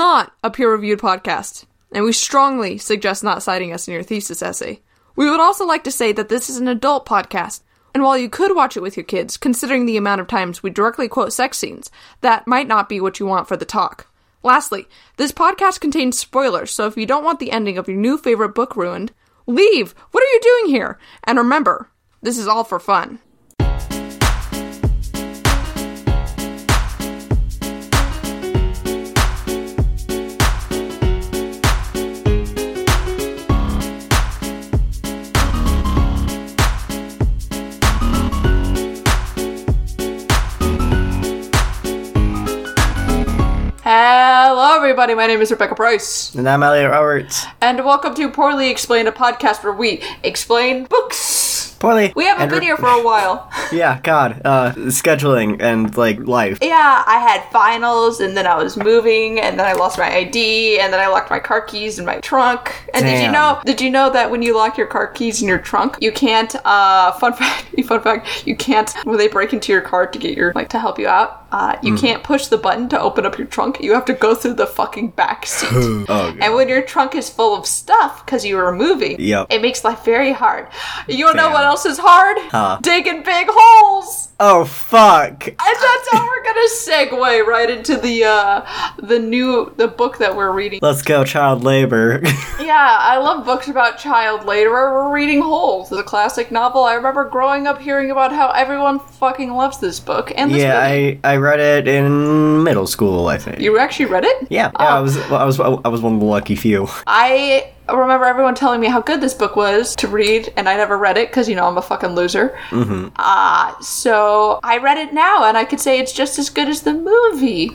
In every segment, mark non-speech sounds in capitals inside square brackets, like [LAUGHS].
not a peer reviewed podcast, and we strongly suggest not citing us in your thesis essay. We would also like to say that this is an adult podcast, and while you could watch it with your kids, considering the amount of times we directly quote sex scenes, that might not be what you want for the talk. Lastly, this podcast contains spoilers, so if you don't want the ending of your new favorite book ruined, leave! What are you doing here? And remember, this is all for fun. Everybody. My name is Rebecca Price, And I'm Elliot Roberts. and welcome to Poorly Explained, a podcast where we explain books. Poorly. We haven't and been re- here for a while. [LAUGHS] Yeah, God. Uh, scheduling and, like, life. Yeah, I had finals, and then I was moving, and then I lost my ID, and then I locked my car keys in my trunk. And did you know? Did you know that when you lock your car keys in your trunk, you can't? Uh, [LAUGHS] fun fact. Fun fact. You can't when they break into your car to get your like to help you out. Uh, you Mm. can't push the button to open up your trunk. You have to go through the fucking back seat. [LAUGHS] Oh, God. And when your trunk is full of stuff because you were moving, Yep. it makes life very hard. You wanna know what else is hard? Huh. Digging big holes. Oh, fuck. And that's how we're gonna segue right into the uh the new the book that we're reading. Let's go, child labor. [LAUGHS] Yeah, I love books about child labor. We're reading Holes, the classic novel. I remember growing up hearing about how everyone fucking loves this book and this yeah, movie. I, I read it in middle school, I think. You actually read it? yeah, yeah, Oh. I was I was I was one of the lucky few. I remember everyone telling me how good this book was to read, and I never read it because you know I'm a fucking loser. Mm-hmm. Uh, so I read it now, and I could say it's just as good as the movie.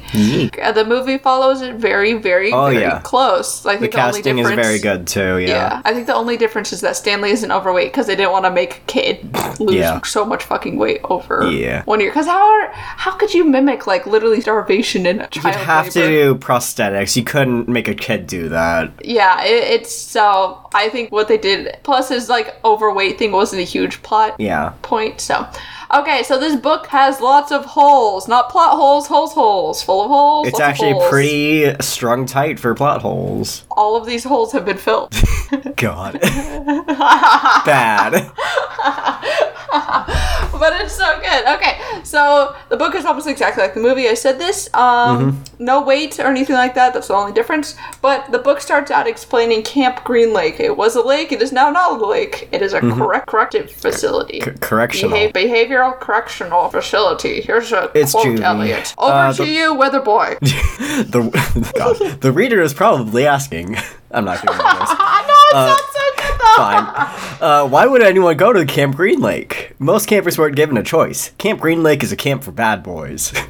Uh, the movie follows it very, very, Oh, very yeah. close. I The think the, only casting is very good too. Yeah. Yeah. I think the only difference is that Stanley isn't overweight because they didn't want to make a kid [LAUGHS] lose Yeah. so much fucking weight over Yeah. one year. Because how are, how could you mimic like literally starvation in a You'd child have to do prosthetics. You couldn't make a kid do that. Yeah, it, it's so. I think what they did, plus his like overweight thing wasn't a huge plot Yeah. point. So, okay, so this book has lots of holes, not plot holes, holes, holes, full of holes. It's actually holes. pretty strung tight for plot holes. All of these holes have been filled. [LAUGHS] God. [LAUGHS] Bad. [LAUGHS] but it's so good. Okay, so the book is almost exactly like the movie. I said this. Um, no weight or anything like that. That's the only difference. But the book starts out explaining Camp Green Lake. It was a lake. It is now not a lake. It is a correct corrective facility. C- correctional. Beha- correctional facility. Here's a It's quote, juvie. Elliot. Over Uh, to the- you, weather boy. [LAUGHS] the God, the reader is probably asking. I'm not doing this. [LAUGHS] I know it's not so good though. Fine. Uh, why would anyone go to Camp Green Lake? Most campers weren't given a choice. Camp Green Lake is a camp for bad boys. [LAUGHS]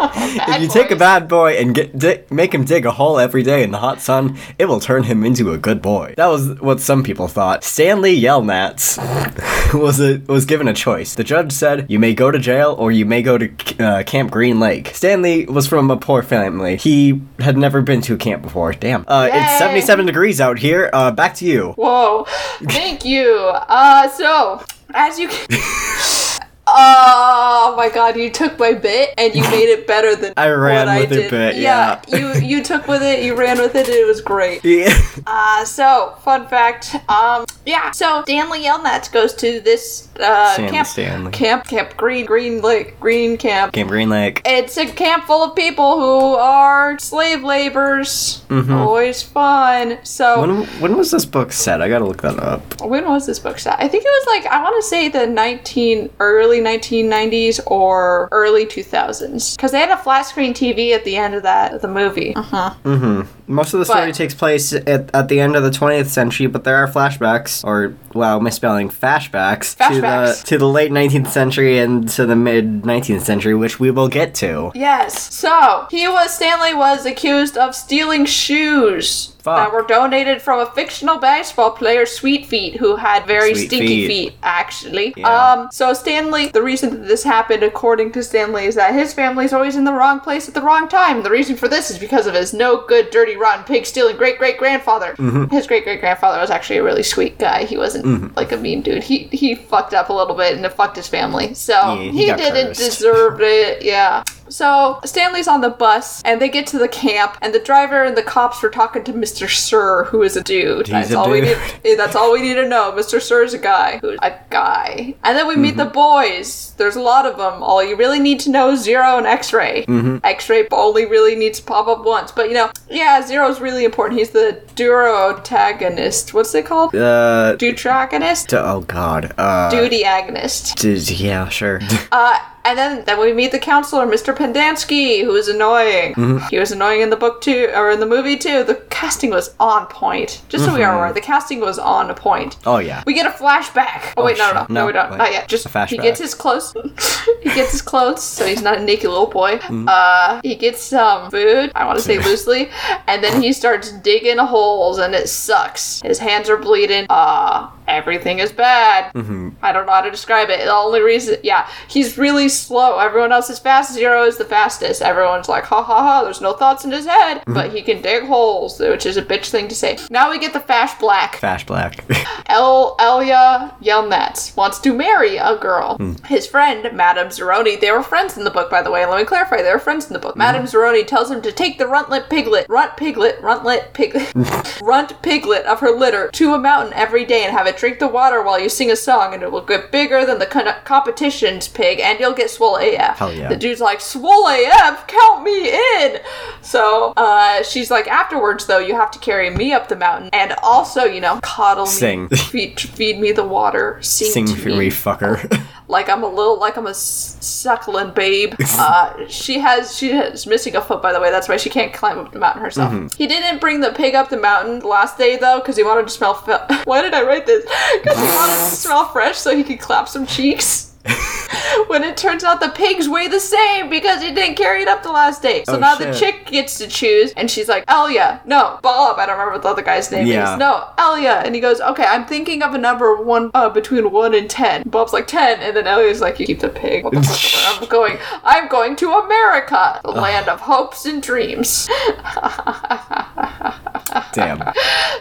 if you take a bad boy and get di- make him dig a hole every day in the hot sun, it will turn him into a good boy. That was what some people thought. Stanley Yelnats [LAUGHS] was a, was given a choice. The judge said, "You may go to jail or you may go to uh, Camp Green Lake." Stanley was from a poor family. He had never been to a camp before. Damn. Uh, it's 77 degrees out here. Uh, back to you. Whoa. [LAUGHS] Thank you. Uh, so, as you can. [LAUGHS] Oh my god, you took my bit and you made it better than [LAUGHS] I ran what I with your did. bit, you you took with it, you ran with it, and it was great. Yeah. [LAUGHS] Uh, so, fun fact, um, yeah, so Stanley Yelnats goes to this, uh, Stanley camp, Stanley. camp, camp, Green, Green Lake, Green Camp. Camp Green Lake. It's a camp full of people who are slave laborers. Always fun. So, Mm-hmm. When when was this book set? I gotta look that up. when was this book set? I think it was like I want to say the 19 early 1990s or early 2000s because they had a flat screen TV at the end of that the movie. Uh-huh. Most of the story But- takes place at, at the end of the 20th century, but there are flashbacks, or well, misspelling flashbacks, to the to the late 19th century and to the mid 19th century, which we will get to. Yes. So he was Stanley was accused of stealing shoes Fuck. that were donated from a fictional baseball player, Sweet Feet, who had very Sweet stinky feet. Feet. actually. Yeah. Um. So Stanley the reason that this happened, according to Stanley, is that his family is always in the wrong place at the wrong time. The reason for this is because of his no good, dirty, rotten, pig stealing great great grandfather. Mm-hmm. His great great grandfather was actually a really sweet guy. He wasn't mm-hmm. like a mean dude. He he fucked up a little bit and it fucked his family. So Yeah, he he, didn't cursed. deserve it. Yeah. So Stanley's on the bus and they get to the camp and the driver and the cops were talking to Mr. Sir, who is a dude. that's a all we need. That's all we need to know. Mr. Sir is a guy. Who's a guy. And then we meet mm-hmm. the boys. There's a lot of them. All you really need to know is Zero and X-Ray. X-Ray only really needs to pop up once. But you know, yeah, Zero's really important. He's the duotagonist. What's it called? Uh, Dutragonist? d- oh god. Uh, Duty agonist. d- yeah, sure. [LAUGHS] Uh, and then, then we meet the counselor, Mr. Pendanski, who is annoying. He was annoying in the book too, or in the movie too. The casting was on point. Just so we are aware, the casting was on point. oh yeah. We get a flashback. Oh, wait, no, no, no, No, we don't. wait. Not yet. Just A flashback. he gets his clothes. [LAUGHS] he gets his clothes, so he's not a naked little boy. Mm-hmm. Uh, he gets some food. I want to say loosely, and then he starts digging holes, and it sucks. His hands are bleeding. Uh, everything is bad. Mm-hmm. I don't know how to describe it. The only reason, yeah, he's really slow. Everyone else is fast. Zero is the fastest. Everyone's like, ha ha ha. There's no thoughts in his head, Mm-hmm. but he can dig holes, which is a bitch thing to say. Now we get the Fash Black. Fash black. [LAUGHS] El Elya Yelnats wants to marry a girl. Hmm. His friend, Madame Zeroni, they were friends in the book, by the way. Let me clarify, they were friends in the book. Madame Zeroni tells him to take the runtlet piglet, runt piglet, runtlet piglet, [LAUGHS] runt piglet of her litter to a mountain every day and have it drink the water while you sing a song, and it will get bigger than the con- competition's pig, and you'll get swole AF. Hell yeah. The dude's like, swole AF, count me in. So uh, she's like, afterwards though, you have to carry me up the mountain, and also, you know, coddle me, Sing. [LAUGHS] feed, feed me the water, sing, Sing to me, me, fucker. [LAUGHS] like I'm a little, like I'm a suckling babe. [LAUGHS] Uh, she has, she is missing a foot, by the way. That's why she can't climb up the mountain herself. Mm-hmm. He didn't bring the pig up the mountain last day though, because he wanted to smell. Fe- why did I write this? Because he wanted to smell fresh, so he could clap some cheeks. [LAUGHS] when it turns out the pigs weigh the same because he didn't carry it up the last day. So Oh, now the chick gets to choose, and she's like, Elya, no, Bob. I don't remember what the other guy's name Yeah. is. No, Elya. And he goes, okay, I'm thinking of a number one uh, between one and ten. Bob's like ten, and then Elya's like, you keep the pig. What the fuck? [LAUGHS] I'm going. I'm going to America, the land of hopes and dreams. [LAUGHS] Damn.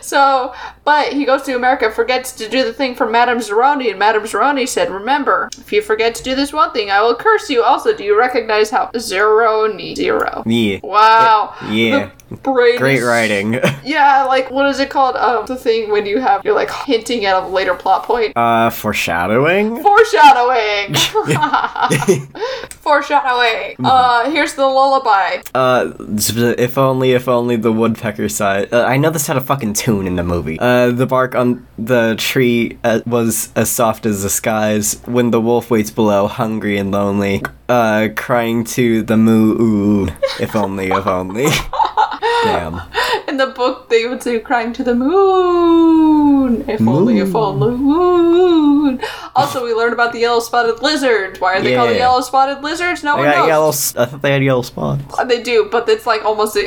So, but he goes to America, forgets to do the thing for Madame Zeroni, and Madame Zeroni said, Remember, if you forget to do this one thing, I will curse you. Also, do you recognize how zero Zeroni zero? Yeah. Wow. Yeah. Great writing. [LAUGHS] Yeah, like what is it called? Um, the thing when you have you're like hinting at a later plot point. Uh, foreshadowing? Foreshadowing. [LAUGHS] [LAUGHS] Foreshadowing. Uh, here's the lullaby. Uh, if only, if only the woodpecker side. Uh, I know this had a fucking tune in the movie. Uh, the bark on the tree uh, was as soft as the skies when the wolf waits below, hungry and lonely, uh, crying to the moon. If only, if only. [LAUGHS] Damn. [LAUGHS] In the book, they would say "crying to the moon." If only, if only moon. Also, we learned about the yellow spotted lizard. Why are they called the yellow spotted lizards? No They one knows. yellow. I thought they had yellow spots. Uh, They do, but it's like almost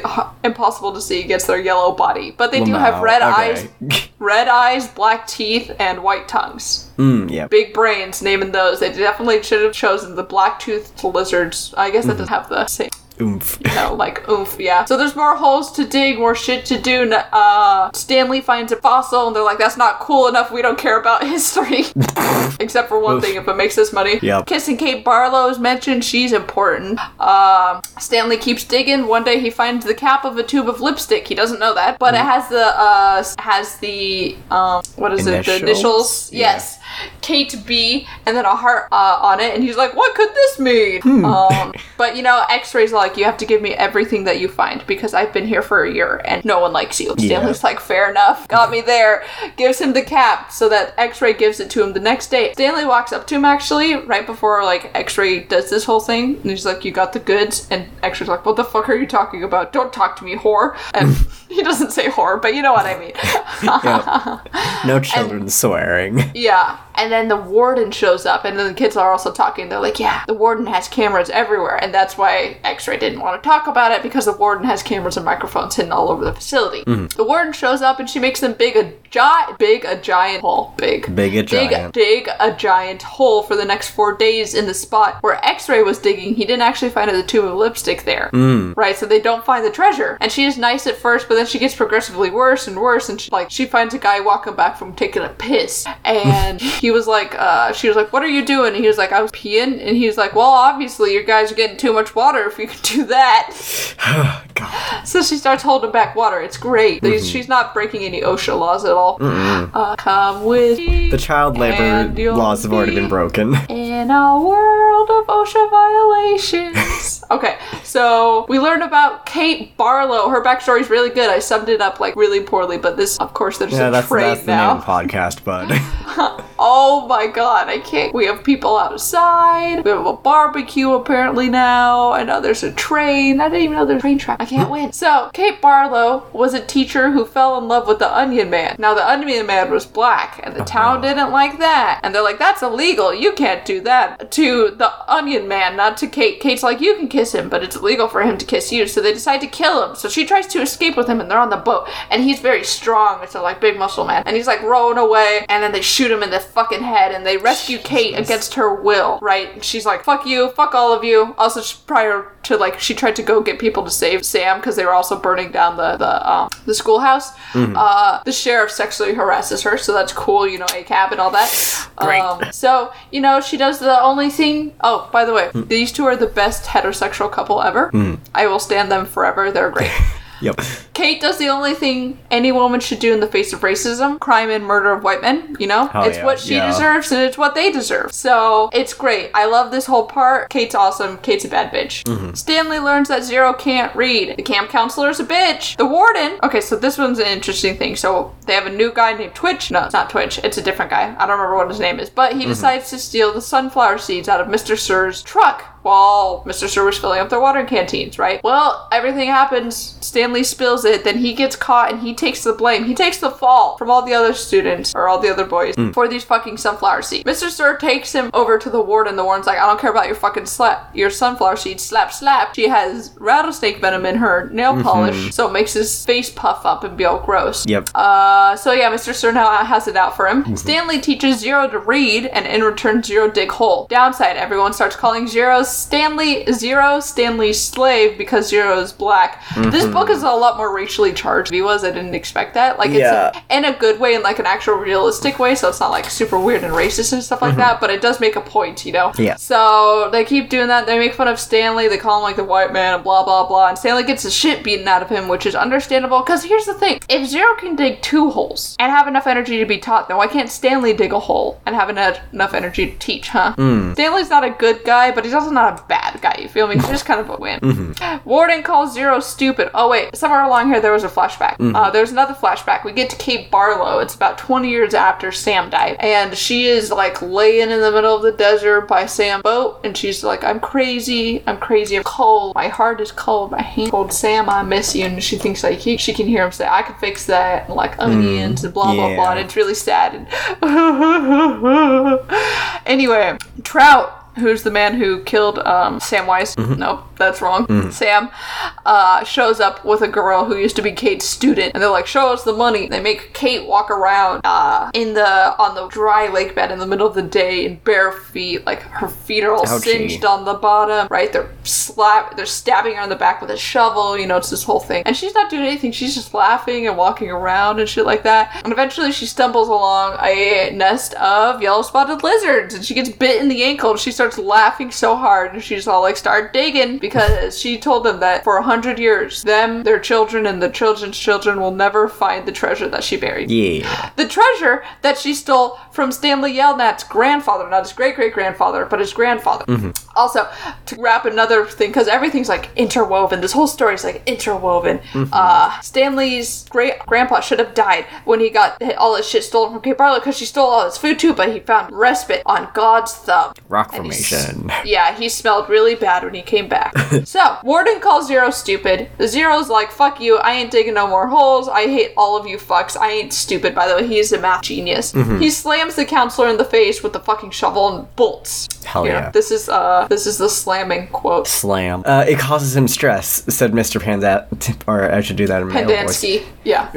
impossible to see against their yellow body. But they do have red okay. eyes, [LAUGHS] red eyes, black teeth, and white tongues. Mm, yeah. Big brains naming those. They definitely should have chosen the black toothed lizards. I guess that doesn't have the same, Oomph. [LAUGHS] you know, like oomph. Yeah. So there's more holes to dig, more shit to do. Uh, Stanley finds a fossil, and they're like, "That's not cool enough. We don't care about [LAUGHS] history." [LAUGHS] Except for one Oof. thing, if it makes us money. Yep. Kissing Kate Barlow is mentioned. She's important. Um, Stanley keeps digging. One day he finds the cap of a tube of lipstick. He doesn't know that, but it has the uh has the um what is it? The Initials? initials. Yeah. Yes. Kate B and then a heart uh, on it, and he's like, "What could this mean?" Hmm. Um, but you know, X-rays like you have to give me everything that you find because I've been here for a year and no one likes you. Stanley's like, "Fair enough, got me there." Gives him the cap so that X-ray gives it to him the next day. Stanley walks up to him actually right before like X-ray does this whole thing, and he's like, "You got the goods," and X-ray's like, "What the fuck are you talking about? Don't talk to me, whore." And [LAUGHS] he doesn't say whore, but you know what I mean. [LAUGHS] [LAUGHS] No children swearing. Yeah, and then the warden shows up, and then the kids are also talking. They're like, "Yeah, the warden has cameras everywhere," and that's why X-Ray didn't want to talk about it because the warden has cameras and microphones hidden all over the facility. The warden shows up, and she makes them big a giant, big a giant hole, big, Big a dig, giant. dig a giant hole for the next four days in the spot where X-Ray was digging. He didn't actually find the tube of lipstick there, Mm. right? So they don't find the treasure. And she is nice at first, but then she gets progressively worse and worse. And she, like she finds a guy walking back from taking a piss, and [LAUGHS] he was like, uh, she was like, "What are you doing?" And he was like, "I was peeing." And he was like, "Well, obviously you guys are getting too much water if you can do that." [SIGHS] God. So she starts holding back water. It's great. Mm-hmm. She's not breaking any OSHA laws at all. Uh, come with me. The child labor laws have already been broken. [LAUGHS] In a world of OSHA violations. [LAUGHS] okay, so we learn about Kate Barlow. Her backstory is really good. I summed it up like really poorly, but this, of course, there's Yeah, a that's, trade that's the name of the now. podcast, bud. [LAUGHS] Oh my god, I can't. We have people outside. We have a barbecue apparently now, I know there's a train. I didn't even know there's a train track. I can't win. So, Kate Barlow was a teacher who fell in love with the Onion Man. Now, the Onion Man was black, and the town uh-huh. didn't like that. And they're like, that's illegal. You can't do that to the Onion Man, not to Kate. Kate's like, you can kiss him, but it's illegal for him to kiss you. So they decide to kill him. So she tries to escape with him, and they're on the boat. And he's very strong. It's a like big muscle man. And he's like rowing away, and then they shoot him in the fucking head, and they rescue Kate against her will, right? She's like, fuck you, fuck all of you. Also, prior to like, she tried to go get people to save Sam because they were also burning down the the um, the schoolhouse. Uh, the sheriff sexually harasses her, so that's cool, you know, a cab and all that. Great. Um, so you know, she does the only thing. Oh, by the way, these two are the best heterosexual couple ever. I will stand them forever. They're great. [LAUGHS] yep. Kate does the only thing any woman should do in the face of racism crime and murder of white men, you know? Oh, it's yeah, what she yeah. deserves and it's what they deserve. So it's great. I love this whole part. Kate's awesome. Kate's a bad bitch. Mm-hmm. Stanley learns that Zero can't read. The camp counselor's a bitch. The warden. Okay, so this one's an interesting thing. So they have a new guy named Twitch. No, it's not Twitch. It's a different guy. I don't remember what his name is. But Mm-hmm. he decides to steal the sunflower seeds out of Mr. Sir's truck while Mr. Sir was filling up their water canteens, right? Well, everything happens. Stanley spills it, then he gets caught and he takes the blame. He takes the fault from all the other students or all the other boys mm. for these fucking sunflower seeds. Mr. Sir takes him over to the warden. And the warden's like, I don't care about your fucking slap, your sunflower seeds. Slap, slap. She has rattlesnake venom in her nail mm-hmm. polish, so it makes his face puff up and be all gross. Yep. Uh, so yeah, Mr. Sir now has it out for him. Mm-hmm. Stanley teaches Zero to read, and in return, Zero dig hole. Downside, everyone starts calling Zero Stanley Zero Stanley's slave because Zero is black. This mm-hmm. book is a lot more racially charged. He was. I didn't expect that. Like it's Yeah. in a good way, in like an actual realistic way. So it's not like super weird and racist and stuff like mm-hmm. that. But it does make a point, you know. Yeah. So they keep doing that. They make fun of Stanley. They call him like the white man and blah blah blah. And Stanley gets the shit beaten out of him, which is understandable. Because here's the thing: if Zero can dig two holes and have enough energy to be taught, then why can't Stanley dig a hole and have enough enough energy to teach? Huh? Hmm. Stanley's not a good guy, but he's also not a bad guy. You feel me? He's just kind of a win. Mm-hmm. Warden calls Zero stupid. Oh wait, somewhere along here there was a flashback. Mm-hmm. Uh, there's another flashback. We get to Kate Barlow. It's about 20 years after Sam died, and she is like laying in the middle of the desert by Sam's boat, and she's like, "I'm crazy. I'm crazy. I'm cold. My heart is cold. My hand cold. Sam, I miss you." And she thinks like he, she can hear him say, "I can fix that," and like mm-hmm. onions and blah blah blah. And it's really sad. And [LAUGHS] anyway, Trout who's the man who killed um, Samwise. Nope, that's wrong. Sam uh, shows up with a girl who used to be Kate's student, and they're like, "Show us the money." They make Kate walk around uh, in the on the dry lake bed in the middle of the day in bare feet, like her feet are all Ouchie. singed on the bottom. Right? They're slap, they're stabbing her in the back with a shovel. You know, it's this whole thing, and she's not doing anything. She's just laughing and walking around and shit like that. And eventually, she stumbles along a nest of yellow spotted lizards, and she gets bit in the ankle. And she starts laughing so hard, and she's all like, "Start digging," because she told them that for a hundred years, them, their children, and the children's children will never find the treasure that she buried. Yeah. The treasure that she stole from Stanley Yelnat's grandfather, not his great great grandfather, but his grandfather. Mm-hmm. Also, to wrap another thing, because everything's like interwoven. This whole story is like interwoven. Uh, Stanley's great grandpa should have died when he got all his shit stolen from Kate Barlow because she stole all his food too, but he found respite on God's thumb. Rock And he formation. [LAUGHS] Yeah, he smelled really bad when he came back. [LAUGHS] so, Warden calls Zero stupid. The Zero's like, fuck you, I ain't digging no more holes. I hate all of you fucks. I ain't stupid, by the way. He's a math genius. He slams the counselor in the face with the fucking shovel and bolts. Hell You know, yeah. This is uh this is the slamming quote. Slam. Uh, it causes him stress, said Mr. Panda. [LAUGHS] Or I should do that in voice. Pendanski. Yeah.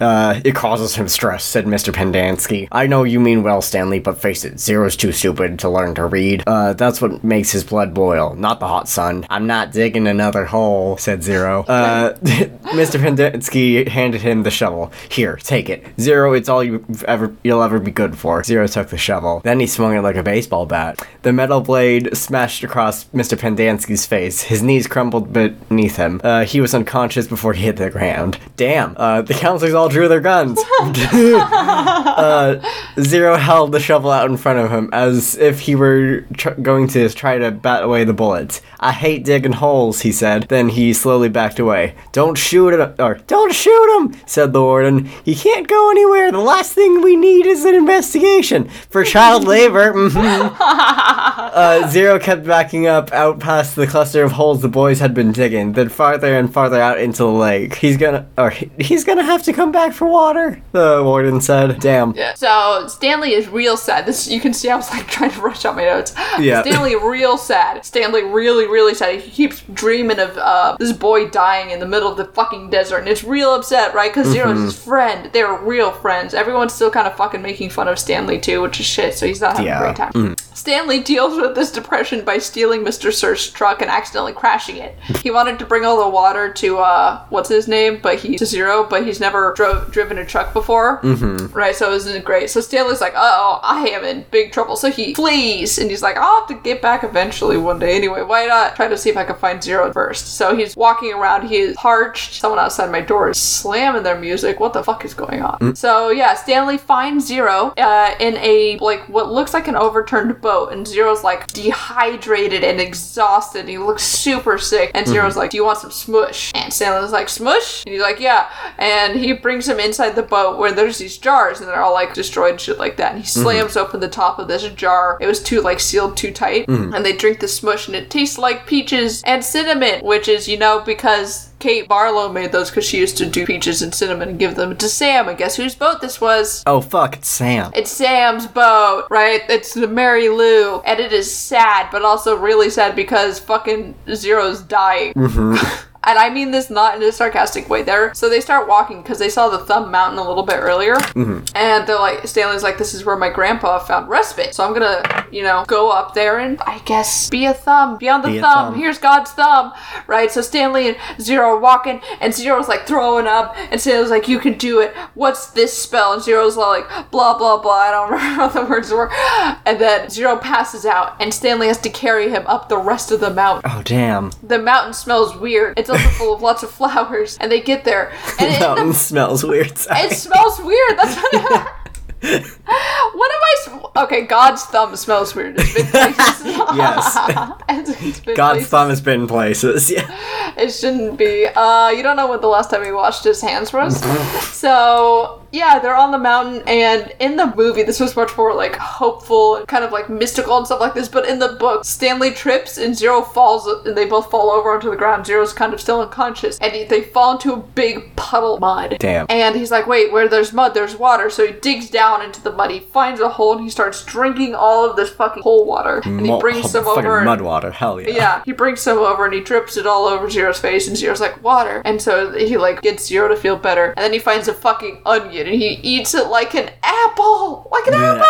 Uh, it causes him stress, said Mr. Pendanski. I know you mean well, Stanley, but face it, Zero's too stupid to learn to read. Uh, that's what makes his blood boil, not the hot sun. I'm not digging another hole, said Zero. Uh, [LAUGHS] Mr. Pendanski handed him the shovel. Here, take it. Zero, it's all you've ever you'll ever be good for. Zero took the shovel. Then he swung it like a baseball bat. The metal blade smashed across Mr. Pendanski's face. His knees crumbled beneath him. Uh, he was unconscious before he hit the ground. Damn. Uh, the counselors all drew their guns. [LAUGHS] uh, Zero held the shovel out in front of him as if he were tr- going to try to bat away the bullets. I hate digging holes, he said. Then he slowly backed away. Don't shoot him, or don't shoot him, said the warden. He can't go anywhere. The last thing we need is an investigation for child labor. [LAUGHS] Mhm. Uh, Zero kept backing up out past the cluster of holes the boys had been digging, then farther and farther out into the lake. He's gonna, or he's gonna have to come back for water. The warden said. Damn. Yeah. So Stanley is real sad. This you can see I was like [LAUGHS] trying to rush out my notes. Yeah. Stanley real sad. Stanley really, really sad. He keeps dreaming of uh, this boy dying in the middle of the fucking desert, and it's real upset, right? Because Zero's Mm-hmm. his friend. They're real friends. Everyone's still kind of fucking making fun of Stanley too, which is shit. So he's not having Yeah. a great time. Stanley deals with this depression by stealing Mr. Sir's truck and accidentally crashing it. He wanted to bring all the water to uh, what's his name, but he to Zero, but he's never drove driven a truck before, mm-hmm. right? So it wasn't great. So Stanley's like, "Oh, I am in big trouble." So he flees, and he's like, "I'll have to get back eventually one day anyway. Why not try to see if I can find Zero first? So he's walking around. He is parched. Someone outside my door is slamming their music. What the fuck is going on? So yeah, Stanley finds Zero uh, in a like what looks like an overturned boat, and Zero's like dehydrated and exhausted. He looks super sick, and mm-hmm. Zero's like, "Do you want some smush?" And Stanley's like, "Smush?" And he's like, "Yeah." And he brings him inside the boat where there's these jars, and they're all like destroyed and shit like that. And he mm-hmm. slams open the top of this jar. It was too like sealed too tight, mm-hmm. and they drink the smush, and it tastes like peaches and cinnamon, which is you know because Kate Barlow made those because she used to do peaches and cinnamon and give them to Sam. And guess whose boat this was? Oh fuck, it's Sam. It's Sam's boat, right? It's the Mary Lou. And it is sad, but also really sad because fucking Zero's dying. Mm-hmm. [LAUGHS] And I mean this not in a sarcastic way there. So they start walking because they saw the Thumb Mountain a little bit earlier. Mm-hmm. And they're like, Stanley's like, this is where my grandpa found respite. So I'm gonna, you know, go up there and I guess be a thumb, be on the Be thumb. thumb. Here's God's thumb, right? So Stanley and Zero are walking, and Zero's like throwing up, and Stanley's like, "You can do it. What's this spell?" And Zero's like, "Blah blah blah." I don't [LAUGHS] remember what the words were. And then Zero passes out, and Stanley has to carry him up the rest of the mountain. Oh damn. The mountain smells weird. It's also [LAUGHS] full of lots of flowers, and they get there, and it, [LAUGHS] Mountain smells weird. [LAUGHS] Sorry. it smells weird. That's what. what am I? sm- Okay, God's thumb smells weird. It's been places. Yes. It's- been God's places. thumb has been places. Yeah. It shouldn't be. Uh, you don't know what the last time he washed his hands was. so yeah, they're on the mountain, and in the movie, this was much more like hopeful and kind of like mystical and stuff like this. But in the book, Stanley trips and Zero falls, and they both fall over onto the ground. Zero's kind of still unconscious, and he, they fall into a big puddle of mud. Damn. And he's like, "Wait, where there's mud, there's water." So he digs down into the mud. He finds a hole, and he starts drinking all of this fucking hole water. And he Mo- brings oh, some fucking over. and- mud water. Hell yeah. yeah, he brings some over and he drips it all over Zero's face, and Zero's like, water. And so he like gets Zero to feel better, and then he finds a fucking onion and he eats it like an apple, like an Yeah. apple.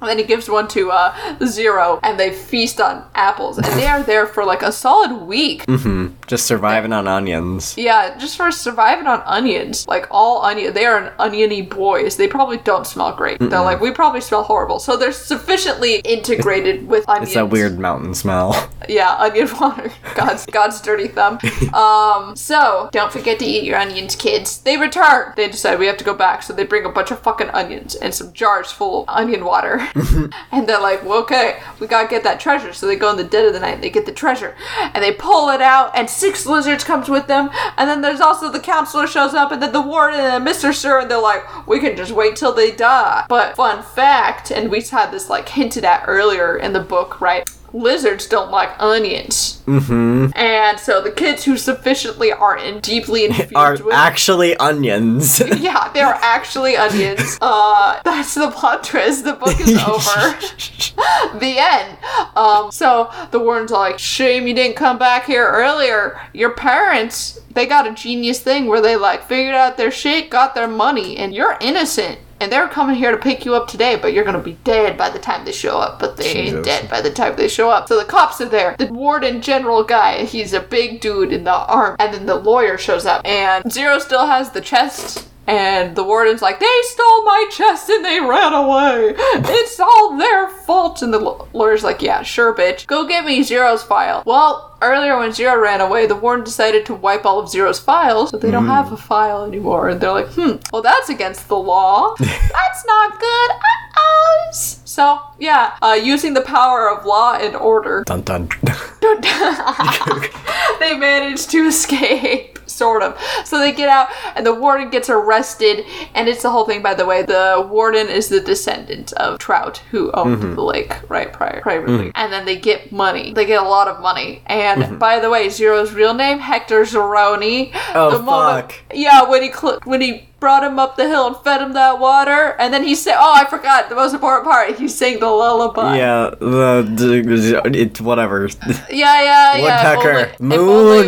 And then he gives one to uh, Zero, and they feast on apples, and they are [LAUGHS] there for like a solid week. Mm-hmm. Just surviving on onions. Yeah, just for surviving on onions. Like all onion, they are an oniony boys. They probably don't smell great. They're like, we probably smell horrible. So they're sufficiently [LAUGHS] integrated with onions. It's that weird mountain smell. [LAUGHS] Yeah, onion water. God's God's dirty thumb. Um, so don't forget to eat your onions, kids. They return. They decide we have to go back, so they bring a bunch of fucking onions and some jars full of onion water. Mm-hmm. [LAUGHS] and they're like, well, okay, we gotta get that treasure. So they go in the dead of the night, they get the treasure, and they pull it out, and six lizards comes with them, and then there's also the counselor shows up, and then the warden and Mr. Sir, and they're like, we can just wait till they die. But fun fact, and we had this like hinted at earlier in the book, right? Lizards don't like onions. Mm-hmm. And so the kids who sufficiently are in deeply [LAUGHS] infused Are with actually onions. [LAUGHS] yeah, they are actually onions. [LAUGHS] Uh, that's the plot twist. The book is over. the end. Um, so the warden's like, shame you didn't come back here earlier. Your parents, they got a genius thing where they like figured out their shit, got their money, and you're innocent. And they're coming here to pick you up today, but you're gonna be dead by the time they show up. But they ain't dead by the time they show up. So the cops are there. The warden general guy, he's a big dude in the arm. And then the lawyer shows up. And Zero still has the chest. And the warden's like, they stole my chest and they ran away. It's all their fault. And the lawyer's like, yeah, sure, bitch. Go get me Zero's file. Well, earlier when Zero ran away, the warden decided to wipe all of Zero's files, so they don't have a file anymore. And they're like, hmm, well, that's against the law. [LAUGHS] that's not good. Uh-oh. So, yeah, uh, using the power of law and order, Dun dun dun. [LAUGHS] [LAUGHS] they managed to escape, sort of. So they get out, and the warden gets arrested, and it's the whole thing, by the way. The warden is the descendant of Trout, who owned Mm-hmm. the lake, right, prior, privately. And then they get money. They get a lot of money. And by the way, Zero's real name, Hector Zeroni. Mm-hmm. Oh, fuck. Yeah, when he cl- when he brought him up the hill and fed him that water, and then he said, "Oh, I forgot the most important part. He sang the lullaby." yeah, the, the it whatever. Yeah, yeah, yeah. Woodpecker. Only- if Moon.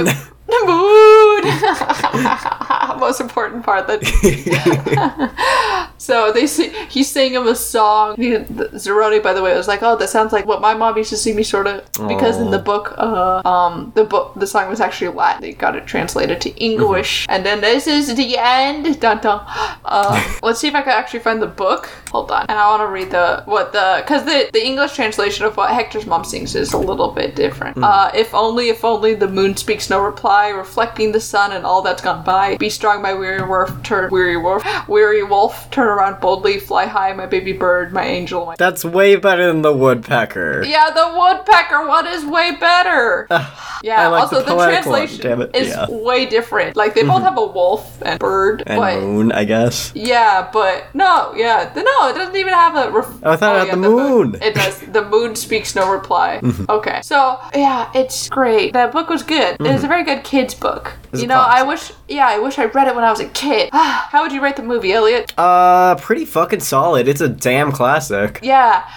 only- The moon. [LAUGHS] [LAUGHS] Most important part that. [LAUGHS] so they see he sang him a song. He, Zeroni, by the way, was like, "Oh, that sounds like what my mom used to sing me," sort of. Because in the book, uh, um, the book, the song was actually Latin. They got it translated to English, and then this is the end. Dun dun. Uh, [LAUGHS] let's see if I can actually find the book. Hold on, and I want to read the what the because the the English translation of what Hector's mom sings is a little bit different. Uh, if only, if only the moon speaks no reply, reflecting the sun and all that's gone by. Be strong, my weary wolf. Turn weary wolf, weary wolf. Turn around boldly, fly high, my baby bird, my angel. My That's way better than the woodpecker. yeah, the woodpecker one is way better. [LAUGHS] yeah, like also the the, one, translation it, is yeah. Mm-hmm. way different. Like they both have a wolf and bird, And but moon, I guess. yeah, but no, yeah, no, it doesn't even have a. Ref- Oh, I thought it had yeah, the moon. It does. The moon speaks no reply. Mm-hmm. Okay, so yeah, it's great. That book was good. It's a very good kids book. It's you know, I wish. Yeah, I wish I read it when I was a kid. [SIGHS] How would you rate the movie, Elliot? Uh, pretty fucking solid. It's a damn classic. Yeah.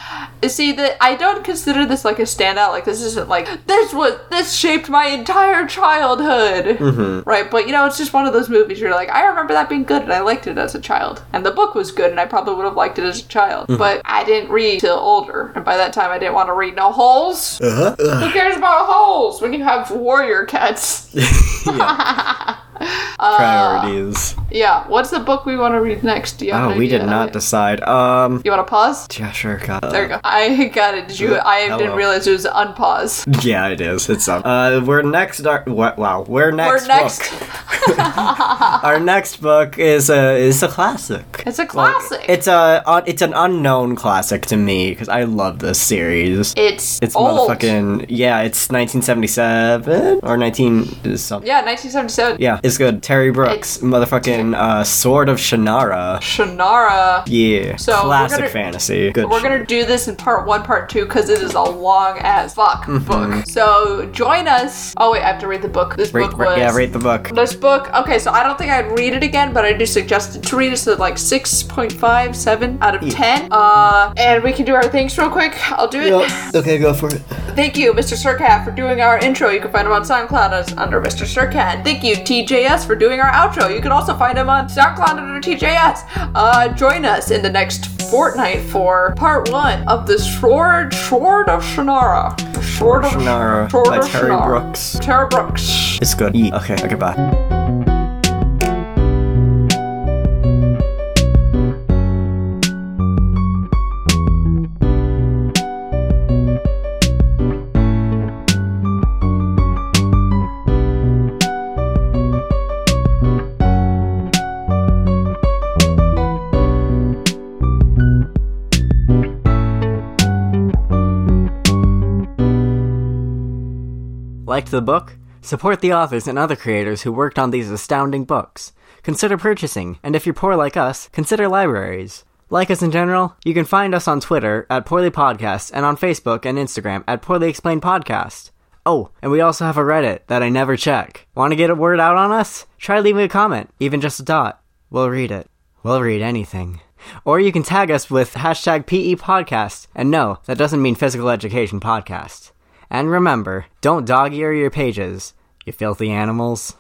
See that I don't consider this like a standout. Like this isn't like this was this shaped my entire childhood, Mm-hmm. right? But you know, it's just one of those movies. You're like, I remember that being good, and I liked it as a child, and the book was good, and I probably would have liked it as a child. Mm-hmm. But I didn't read till older, and by that time, I didn't want to read no holes. Uh-huh. Who cares about holes when you have warrior cats? [LAUGHS] [LAUGHS] [LAUGHS] Priorities. yeah. What's the book we want to read next? Do you have oh, we did not decide. Um, You want to pause? yeah, sure. God. There you go. I [LAUGHS] got it. Did you? I Hello. didn't realize it was unpause. Yeah, it is. It's up. Uh, we're next. Our, wha- wow, we're next. We're next. Book. [LAUGHS] Our next book is a is a classic. It's a classic. It's a uh, it's an unknown classic to me because I love this series. it's It's old. motherfucking yeah. It's 1977 or 19 something. Yeah, 1977. Yeah, it's good. Terry Brooks, motherfucking uh, Sword of Shannara. Shannara. Yeah, So, classic gonna- fantasy. Good. We're shit. gonna do this in part one, part two, because it is a long as fuck Mm-hmm. book. So join us. Oh wait, I have to read the book. This Rate- book was. yeah, rate the book. This book, okay, so I don't think I'd read it again, but I do suggest it to read it so like six point five, seven out of 10. Uh, and we can do our things real quick. I'll do it. Okay, go for it. Thank you, Mr. Sircat, for doing our intro. You can find him on SoundCloud as under Mr. Sircat. Thank you, TJS, for doing our outro. You can also find him on SoundCloud under TJS. Uh, join us in the next fortnight for part one of the Sword Sword of Shannara. Sword of Shannara Sword by of Terry Shannara. Brooks. Terry Brooks. It's good. Yeah. Okay, okay, bye. Liked the book? Support the authors and other creators who worked on these astounding books. Consider purchasing, and if you're poor like us, consider libraries. Like us in general, you can find us on Twitter at Poorly Podcast and on Facebook and Instagram at Poorly Explained Podcast. Oh, and we also have a Reddit that I never check. Want to get a word out on us? Try leaving a comment, even just a dot. We'll read it. We'll read anything. Or you can tag us with hashtag PE Podcast. And no, that doesn't mean Physical Education Podcast. And remember, don't dog ear your pages, you filthy animals.